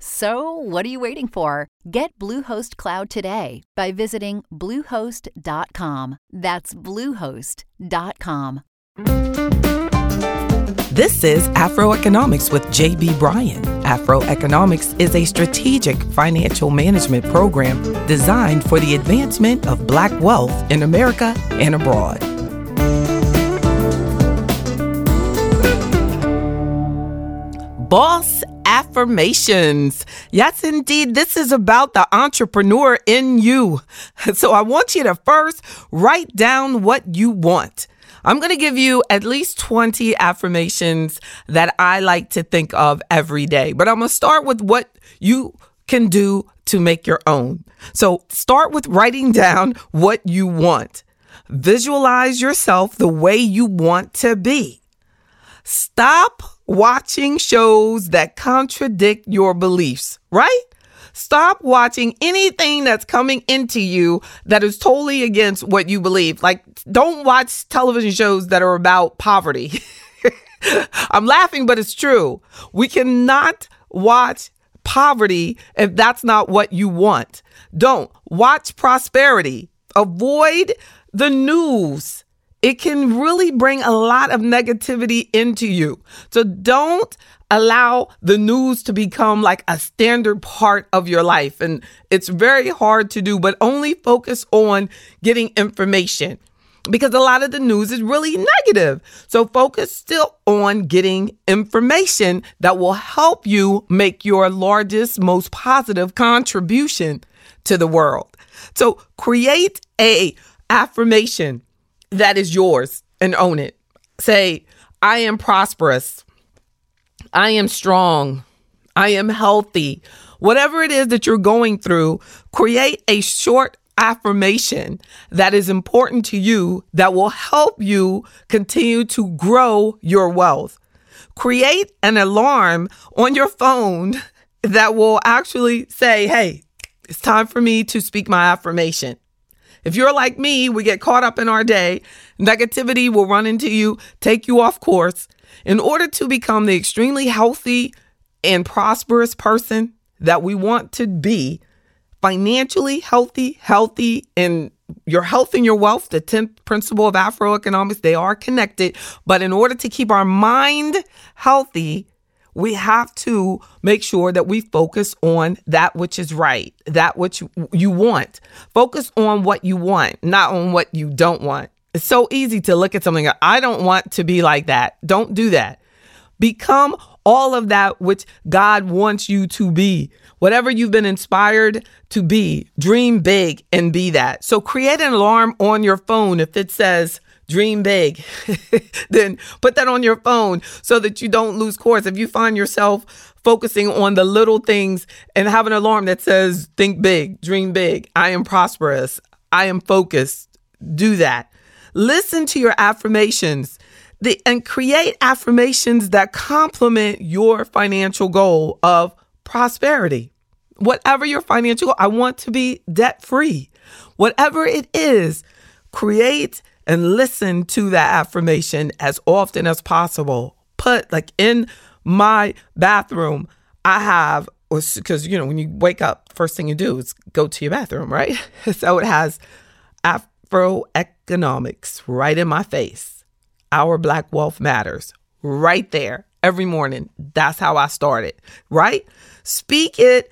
So, what are you waiting for? Get Bluehost Cloud today by visiting Bluehost.com. That's Bluehost.com. This is Afroeconomics with JB Bryan. Afroeconomics is a strategic financial management program designed for the advancement of Black wealth in America and abroad. Boss affirmations. Yes, indeed. This is about the entrepreneur in you. So I want you to first write down what you want. I'm going to give you at least 20 affirmations that I like to think of every day, but I'm going to start with what you can do to make your own. So start with writing down what you want. Visualize yourself the way you want to be. Stop watching shows that contradict your beliefs, right? Stop watching anything that's coming into you that is totally against what you believe. Like, don't watch television shows that are about poverty. I'm laughing, but it's true. We cannot watch poverty if that's not what you want. Don't watch prosperity. Avoid the news it can really bring a lot of negativity into you. So don't allow the news to become like a standard part of your life. And it's very hard to do, but only focus on getting information because a lot of the news is really negative. So focus still on getting information that will help you make your largest, most positive contribution to the world. So create a affirmation that is yours and own it. Say, I am prosperous. I am strong. I am healthy. Whatever it is that you're going through, create a short affirmation that is important to you that will help you continue to grow your wealth. Create an alarm on your phone that will actually say, Hey, it's time for me to speak my affirmation. If you're like me, we get caught up in our day. Negativity will run into you, take you off course. In order to become the extremely healthy and prosperous person that we want to be, financially healthy, healthy, and your health and your wealth, the 10th principle of Afroeconomics, they are connected. But in order to keep our mind healthy, we have to make sure that we focus on that which is right, that which you want. Focus on what you want, not on what you don't want. It's so easy to look at something, I don't want to be like that. Don't do that. Become all of that which God wants you to be. Whatever you've been inspired to be, dream big and be that. So create an alarm on your phone if it says, dream big, then put that on your phone so that you don't lose course. If you find yourself focusing on the little things and have an alarm that says, think big, dream big, I am prosperous, I am focused, do that. Listen to your affirmations. The, and create affirmations that complement your financial goal of prosperity. Whatever your financial goal, I want to be debt free. Whatever it is, create and listen to that affirmation as often as possible. Put like in my bathroom, I have because you know when you wake up, first thing you do is go to your bathroom, right? so it has Afro economics right in my face. Our Black Wealth Matters right there every morning. That's how I started, right? Speak it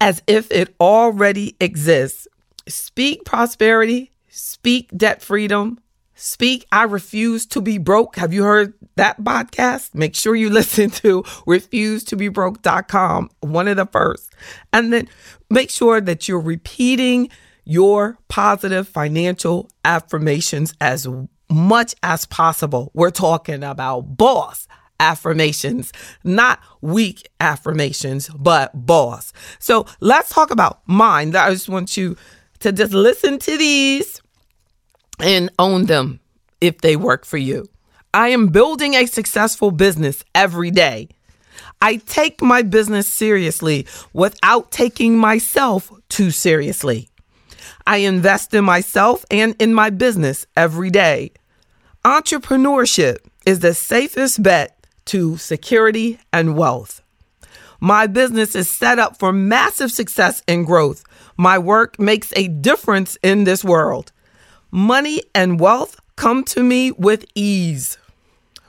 as if it already exists. Speak prosperity, speak debt freedom, speak. I refuse to be broke. Have you heard that podcast? Make sure you listen to refusetobebroke.com, one of the first. And then make sure that you're repeating your positive financial affirmations as much as possible. We're talking about boss affirmations, not weak affirmations, but boss. So let's talk about mine. I just want you to just listen to these and own them if they work for you. I am building a successful business every day. I take my business seriously without taking myself too seriously. I invest in myself and in my business every day. Entrepreneurship is the safest bet to security and wealth. My business is set up for massive success and growth. My work makes a difference in this world. Money and wealth come to me with ease.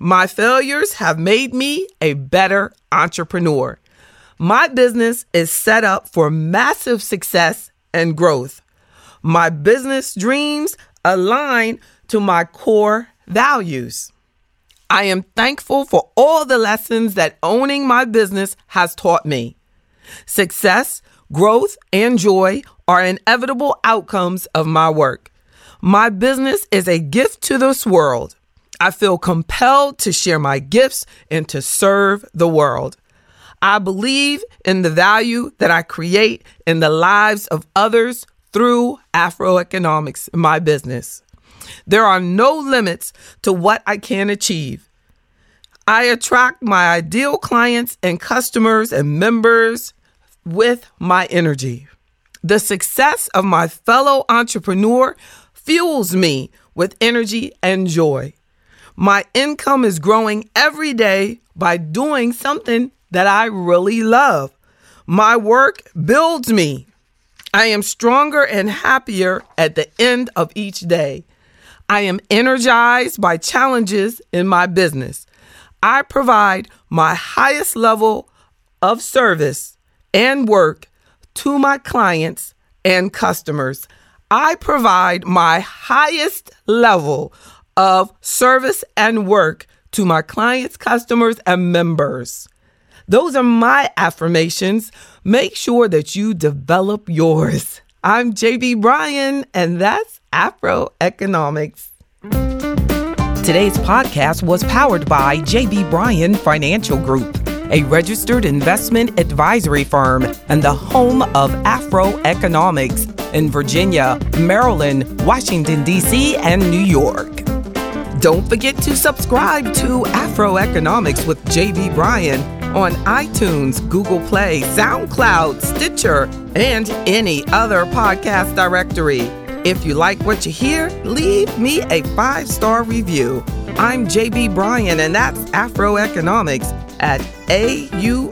My failures have made me a better entrepreneur. My business is set up for massive success and growth. My business dreams align to my core values. I am thankful for all the lessons that owning my business has taught me. Success, growth, and joy are inevitable outcomes of my work. My business is a gift to this world. I feel compelled to share my gifts and to serve the world. I believe in the value that I create in the lives of others through Afro economics in my business. There are no limits to what I can achieve. I attract my ideal clients and customers and members with my energy. The success of my fellow entrepreneur fuels me with energy and joy. My income is growing every day by doing something that I really love. My work builds me. I am stronger and happier at the end of each day. I am energized by challenges in my business. I provide my highest level of service and work to my clients and customers. I provide my highest level of service and work to my clients, customers, and members. Those are my affirmations. Make sure that you develop yours. I'm JB Bryan, and that's Afro Economics. Today's podcast was powered by JB Bryan Financial Group, a registered investment advisory firm and the home of Afro Economics in Virginia, Maryland, Washington, D.C., and New York. Don't forget to subscribe to Afro Economics with JB Bryan on iTunes, Google Play, SoundCloud, Stitcher, and any other podcast directory. If you like what you hear, leave me a five star review. I'm JB Bryan, and that's Afro Economics at AURN.com.